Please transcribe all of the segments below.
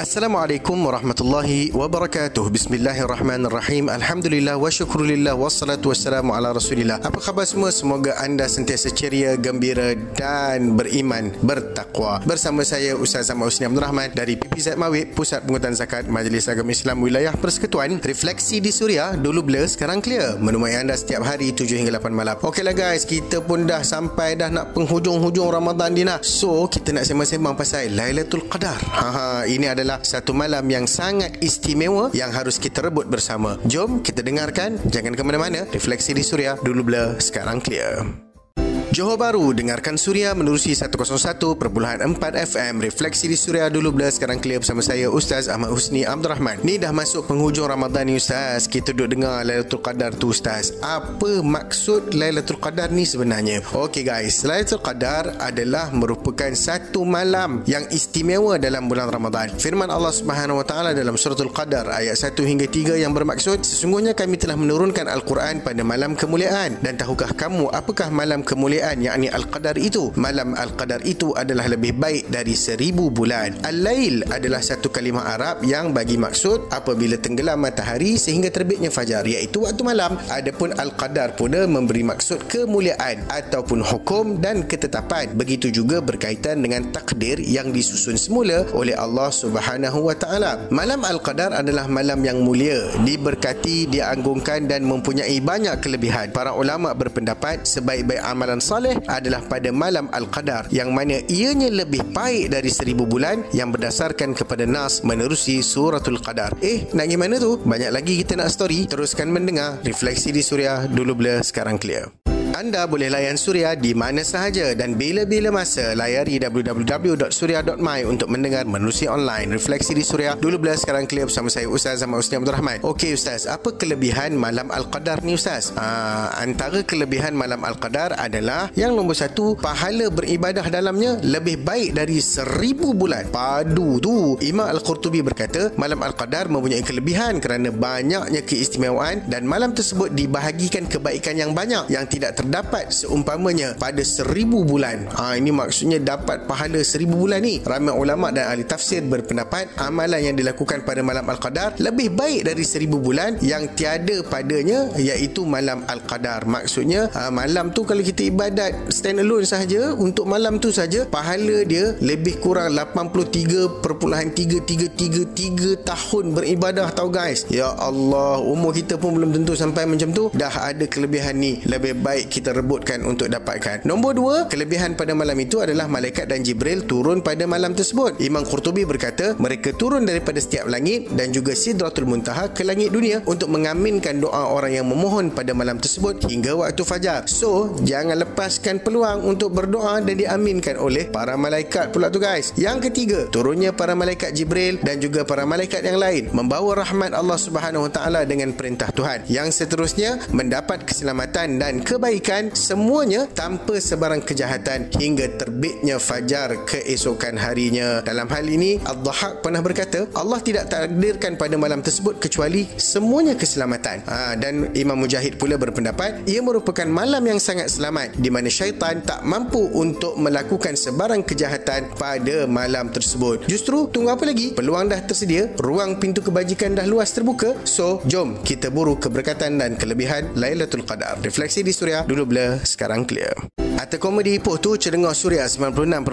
Assalamualaikum warahmatullahi wabarakatuh. Bismillahirrahmanirrahim. Alhamdulillah wa syukrulillah wassalatu wassalamu ala Rasulillah. Apa khabar semua? Semoga anda sentiasa ceria, gembira dan beriman, bertakwa. Bersama saya Ustaz Ahmad Husni Abdul Rahman dari PPZ Mawib, Pusat Pengurutan Zakat Majlis Agama Islam Wilayah Persekutuan. Refleksi di Suria dulu blur, sekarang clear. Menemui anda setiap hari 7 hingga 8 malam. Okeylah guys, kita pun dah sampai dah nak penghujung-hujung Ramadan ni nak. So, kita nak sembang-sembang pasal Lailatul Qadar. Ha, ha ini adalah adalah satu malam yang sangat istimewa yang harus kita rebut bersama. Jom kita dengarkan. Jangan ke mana-mana. Refleksi di Suria. Dulu blur, sekarang clear. Johor Bahru dengarkan Suria menerusi 101.4 FM Refleksi di Suria dulu bila sekarang clear bersama saya Ustaz Ahmad Husni Abdul Rahman Ni dah masuk penghujung Ramadan ni Ustaz. Kita duduk dengar Lailatul Qadar tu Ustaz. Apa maksud Lailatul Qadar ni sebenarnya? Okey guys. Lailatul Qadar adalah merupakan satu malam yang istimewa dalam bulan Ramadan. Firman Allah Subhanahu Wa Taala dalam suratul Qadar ayat 1 hingga 3 yang bermaksud Sesungguhnya kami telah menurunkan Al-Quran pada malam kemuliaan. Dan tahukah kamu apakah malam kemuliaan kemuliaan yakni Al-Qadar itu. Malam Al-Qadar itu adalah lebih baik dari seribu bulan. Al-Lail adalah satu kalimah Arab yang bagi maksud apabila tenggelam matahari sehingga terbitnya fajar iaitu waktu malam. Adapun Al-Qadar pula memberi maksud kemuliaan ataupun hukum dan ketetapan. Begitu juga berkaitan dengan takdir yang disusun semula oleh Allah Subhanahu wa taala. Malam Al-Qadar adalah malam yang mulia diberkati dianggungkan dan mempunyai banyak kelebihan. Para ulama berpendapat sebaik-baik amalan saleh adalah pada malam Al-Qadar yang mana ianya lebih baik dari seribu bulan yang berdasarkan kepada Nas menerusi suratul Qadar. Eh, nak gimana tu? Banyak lagi kita nak story. Teruskan mendengar Refleksi di Suria dulu blur sekarang clear. Anda boleh layan Suria di mana sahaja dan bila-bila masa layari www.suria.my untuk mendengar menerusi online refleksi di Suria. Dulu bila sekarang clear bersama saya Ustaz Ahmad Usni Abdul Rahman. Okey Ustaz, apa kelebihan malam Al-Qadar ni Ustaz? Aa, ah, antara kelebihan malam Al-Qadar adalah yang nombor satu, pahala beribadah dalamnya lebih baik dari seribu bulan. Padu tu. Imam Al-Qurtubi berkata, malam Al-Qadar mempunyai kelebihan kerana banyaknya keistimewaan dan malam tersebut dibahagikan kebaikan yang banyak yang tidak terdapat seumpamanya pada seribu bulan. Ha, ini maksudnya dapat pahala seribu bulan ni. Ramai ulama dan ahli tafsir berpendapat amalan yang dilakukan pada malam Al-Qadar lebih baik dari seribu bulan yang tiada padanya iaitu malam Al-Qadar. Maksudnya ha, malam tu kalau kita ibadat stand alone sahaja untuk malam tu saja pahala dia lebih kurang 83.333 tahun beribadah tau guys. Ya Allah, umur kita pun belum tentu sampai macam tu. Dah ada kelebihan ni. Lebih baik kita rebutkan untuk dapatkan. Nombor dua, kelebihan pada malam itu adalah malaikat dan Jibril turun pada malam tersebut. Imam Qurtubi berkata, mereka turun daripada setiap langit dan juga Sidratul Muntaha ke langit dunia untuk mengaminkan doa orang yang memohon pada malam tersebut hingga waktu fajar. So, jangan lepaskan peluang untuk berdoa dan diaminkan oleh para malaikat pula tu guys. Yang ketiga, turunnya para malaikat Jibril dan juga para malaikat yang lain membawa rahmat Allah Subhanahu Wa Taala dengan perintah Tuhan. Yang seterusnya mendapat keselamatan dan kebaikan kebaikan semuanya tanpa sebarang kejahatan hingga terbitnya fajar keesokan harinya. Dalam hal ini, Al-Dhahak pernah berkata, Allah tidak takdirkan pada malam tersebut kecuali semuanya keselamatan. Ha, dan Imam Mujahid pula berpendapat, ia merupakan malam yang sangat selamat di mana syaitan tak mampu untuk melakukan sebarang kejahatan pada malam tersebut. Justru, tunggu apa lagi? Peluang dah tersedia, ruang pintu kebajikan dah luas terbuka. So, jom kita buru keberkatan dan kelebihan Lailatul Qadar. Refleksi di Suria dulu blur, sekarang clear. Atau komedi Ipoh tu Cedengar Suria 96.0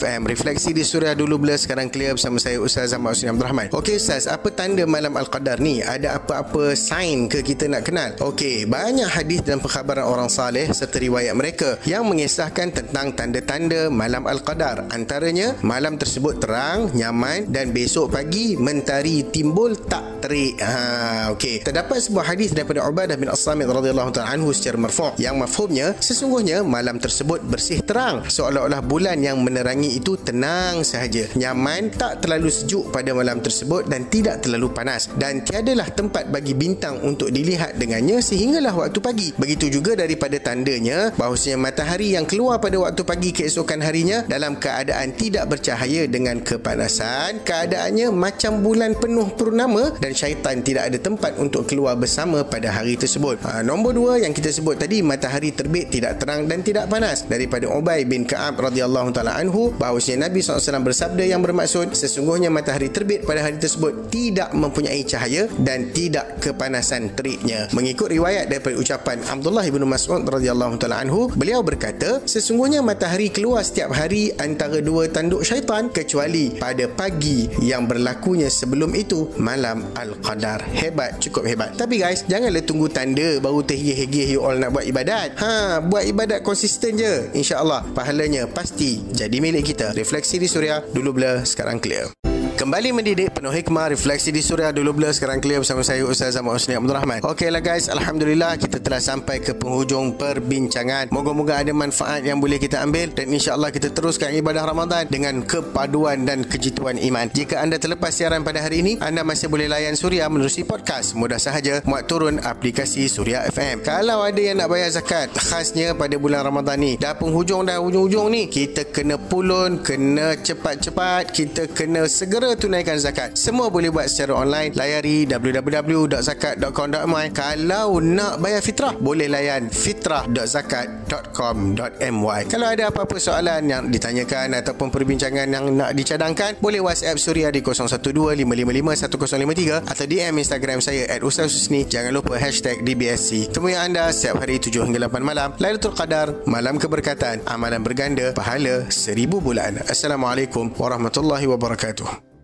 FM Refleksi di Suria dulu blur Sekarang clear bersama saya Ustaz Ahmad Usni Abdul Rahman. Okey Ustaz Apa tanda malam Al-Qadar ni? Ada apa-apa sign ke kita nak kenal? Okey Banyak hadis dan perkhabaran orang saleh Serta riwayat mereka Yang mengisahkan tentang tanda-tanda malam Al-Qadar. Antaranya Malam tersebut terang Nyaman Dan besok pagi Mentari timbul tak terik. Ha, Okey. Terdapat sebuah hadis daripada Ubadah bin As-Samit radhiyallahu ta'ala anhu secara marfu' yang mafhumnya sesungguhnya malam tersebut bersih terang. Seolah-olah bulan yang menerangi itu tenang sahaja. Nyaman tak terlalu sejuk pada malam tersebut dan tidak terlalu panas. Dan tiadalah tempat bagi bintang untuk dilihat dengannya sehinggalah waktu pagi. Begitu juga daripada tandanya bahawasanya matahari yang keluar pada waktu pagi keesokan harinya dalam keadaan tidak bercahaya dengan kepanasan keadaannya macam bulan penuh purnama dan syaitan tidak ada tempat untuk keluar bersama pada hari tersebut. Ha, nombor dua yang kita sebut tadi matahari terbit tidak terang dan tidak panas. Daripada Ubay bin Ka'ab radhiyallahu taala anhu bahawasanya Nabi SAW bersabda yang bermaksud sesungguhnya matahari terbit pada hari tersebut tidak mempunyai cahaya dan tidak kepanasan teriknya. Mengikut riwayat daripada ucapan Abdullah bin Mas'ud radhiyallahu taala anhu beliau berkata sesungguhnya matahari keluar setiap hari antara dua tanduk syaitan kecuali pada pagi yang berlakunya sebelum itu malam al-qadar. Hebat cukup hebat. Tapi guys janganlah tunggu tanda baru terhigih-higih you all nak buat ibadat. Ha buat ibadat konsisten je insyaallah pahalanya pasti jadi milik kita. Refleksi di suria dulu blur sekarang clear Kembali mendidik penuh hikmah Refleksi di Suria dulu blur. Sekarang clear bersama saya Ustaz Zaman Husni Abdul Rahman. Okeylah guys Alhamdulillah Kita telah sampai ke penghujung perbincangan. Moga-moga ada manfaat yang boleh kita ambil Dan insyaAllah kita teruskan ibadah Ramadan Dengan kepaduan dan kejituan iman. Jika anda terlepas siaran pada hari ini Anda masih boleh layan Suria menerusi podcast. Mudah sahaja Muat turun aplikasi Suria FM Kalau ada yang nak bayar zakat Khasnya pada bulan Ramadan ni Dah penghujung dah hujung-hujung ni Kita kena pulun Kena cepat-cepat Kita kena segera cara tunaikan zakat. Semua boleh buat secara online. Layari www.zakat.com.my. Kalau nak bayar fitrah, boleh layan fitrah.zakat.com.my. Kalau ada apa-apa soalan yang ditanyakan ataupun perbincangan yang nak dicadangkan, boleh WhatsApp Suria di 012-555-1053 atau DM Instagram saya at Husni. Jangan lupa hashtag DBSC. Temui anda setiap hari 7 hingga 8 malam. Lailatul Qadar, malam keberkatan, amalan berganda, pahala seribu bulan. Assalamualaikum warahmatullahi wabarakatuh.